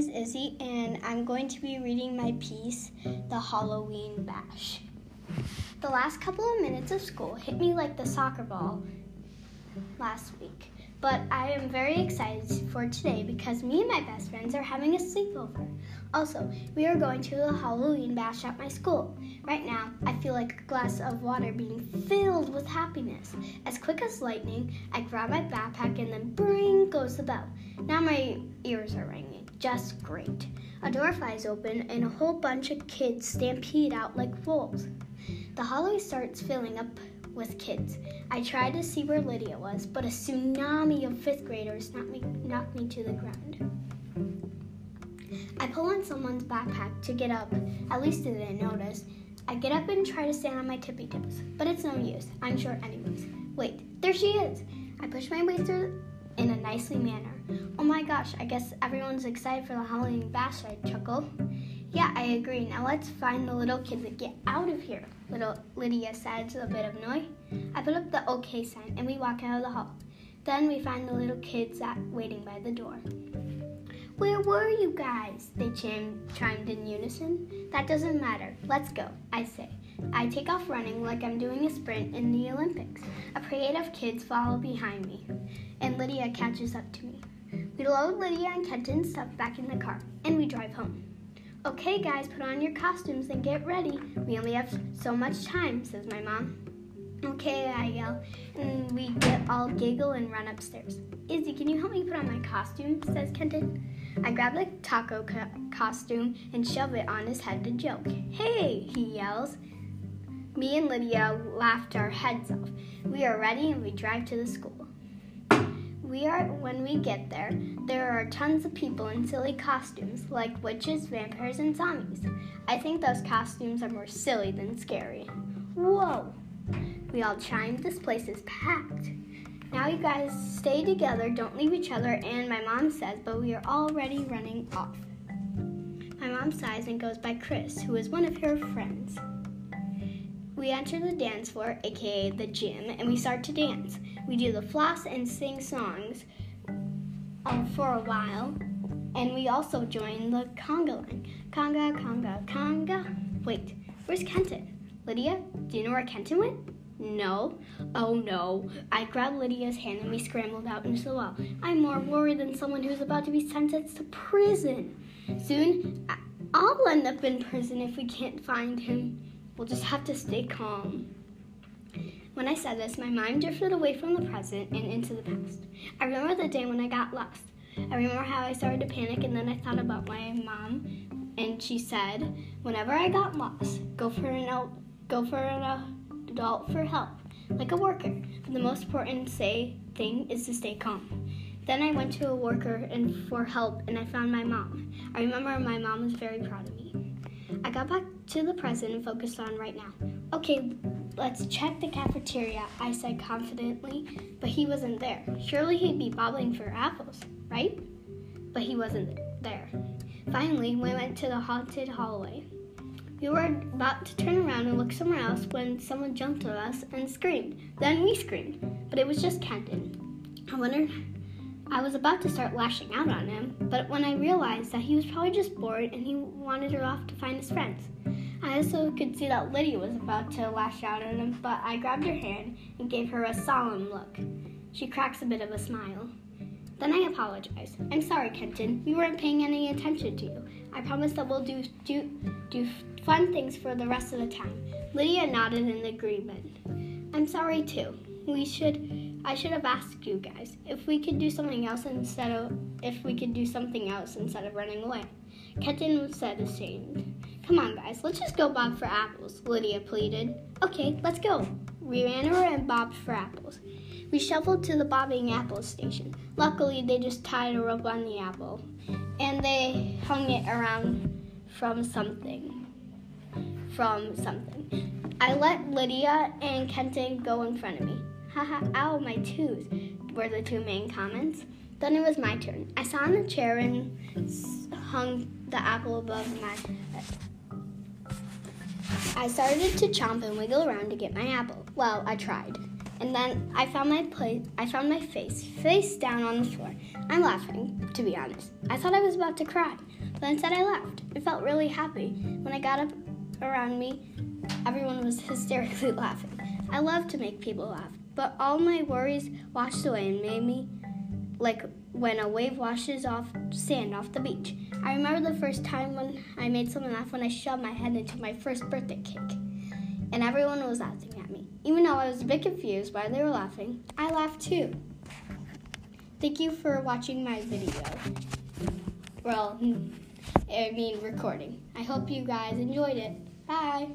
is Izzy, and I'm going to be reading my piece, The Halloween Bash. The last couple of minutes of school hit me like the soccer ball last week, but I am very excited for today because me and my best friends are having a sleepover. Also, we are going to a Halloween bash at my school. Right now, I feel like a glass of water being filled with happiness. As quick as lightning, I grab my backpack and then bring goes the bell. Now my ears are ringing. Just great. A door flies open and a whole bunch of kids stampede out like wolves. The hallway starts filling up with kids. I tried to see where Lydia was, but a tsunami of fifth graders knocked me, knocked me to the ground. I pull on someone's backpack to get up. At least they didn't notice. I get up and try to stand on my tippy toes, but it's no use. I'm short anyways. Wait, there she is. I push my way through in a nicely manner. Oh my gosh, I guess everyone's excited for the Halloween bash, I chuckle. Yeah, I agree. Now let's find the little kids and get out of here, little Lydia says, a bit of annoyed. I put up the OK sign and we walk out of the hall. Then we find the little kids at, waiting by the door. Where were you guys? They chimed, chimed in unison. That doesn't matter. Let's go, I say. I take off running like I'm doing a sprint in the Olympics. A parade of kids follow behind me, and Lydia catches up to me. We load Lydia and Kenton's stuff back in the car, and we drive home. Okay, guys, put on your costumes and get ready. We only have so much time, says my mom. Okay, I yell, and we get all giggle and run upstairs. Izzy, can you help me put on my costume? says Kenton. I grab the taco co- costume and shove it on his head to joke. Hey, he yells. Me and Lydia laughed our heads off. We are ready and we drive to the school. We are when we get there, there are tons of people in silly costumes like witches, vampires, and zombies. I think those costumes are more silly than scary. Whoa! We all chimed, this place is packed. Now you guys stay together, don't leave each other, and my mom says, but we are already running off. My mom sighs and goes by Chris, who is one of her friends. We enter the dance floor, aka the gym, and we start to dance. We do the floss and sing songs uh, for a while, and we also join the conga line. Conga, conga, conga. Wait, where's Kenton? Lydia, do you know where Kenton went? No. Oh no. I grabbed Lydia's hand and we scrambled out into the wall. I'm more worried than someone who's about to be sentenced to prison. Soon, I'll end up in prison if we can't find him. We'll just have to stay calm. When I said this, my mind drifted away from the present and into the past. I remember the day when I got lost. I remember how I started to panic and then I thought about my mom and she said, whenever I got lost, go for an go for an adult for help, like a worker. But the most important say thing is to stay calm. Then I went to a worker and for help and I found my mom. I remember my mom was very proud of me. I got back to the present and focused on right now. Okay, let's check the cafeteria, I said confidently, but he wasn't there. Surely he'd be bobbling for apples, right? But he wasn't there. Finally, we went to the haunted hallway. We were about to turn around and look somewhere else when someone jumped at us and screamed. Then we screamed, but it was just Kenton. I wondered. I was about to start lashing out on him, but when I realized that he was probably just bored and he wanted her off to find his friends. I also could see that Lydia was about to lash out at him, but I grabbed her hand and gave her a solemn look. She cracks a bit of a smile. Then I apologized. I'm sorry, Kenton. We weren't paying any attention to you. I promise that we'll do do do fun things for the rest of the time. Lydia nodded in agreement. I'm sorry too. We should I should have asked you guys if we could do something else instead of if we could do something else instead of running away. Kenton said ashamed. Come on guys, let's just go bob for apples, Lydia pleaded. Okay, let's go. We ran over and bobbed for apples. We shuffled to the bobbing apple station. Luckily, they just tied a rope on the apple and they hung it around from something. From something. I let Lydia and Kenton go in front of me. Haha, ow, my toes, were the two main comments. Then it was my turn. I sat on the chair and hung the apple above my head. I started to chomp and wiggle around to get my apple. Well, I tried. And then I found my place. I found my face face down on the floor. I'm laughing, to be honest. I thought I was about to cry, but instead I laughed. It felt really happy. When I got up around me, everyone was hysterically laughing. I love to make people laugh, but all my worries washed away and made me like when a wave washes off sand off the beach. I remember the first time when I made someone laugh when I shoved my head into my first birthday cake. And everyone was laughing at me. Even though I was a bit confused why they were laughing, I laughed too. Thank you for watching my video. Well, I mean recording. I hope you guys enjoyed it. Bye.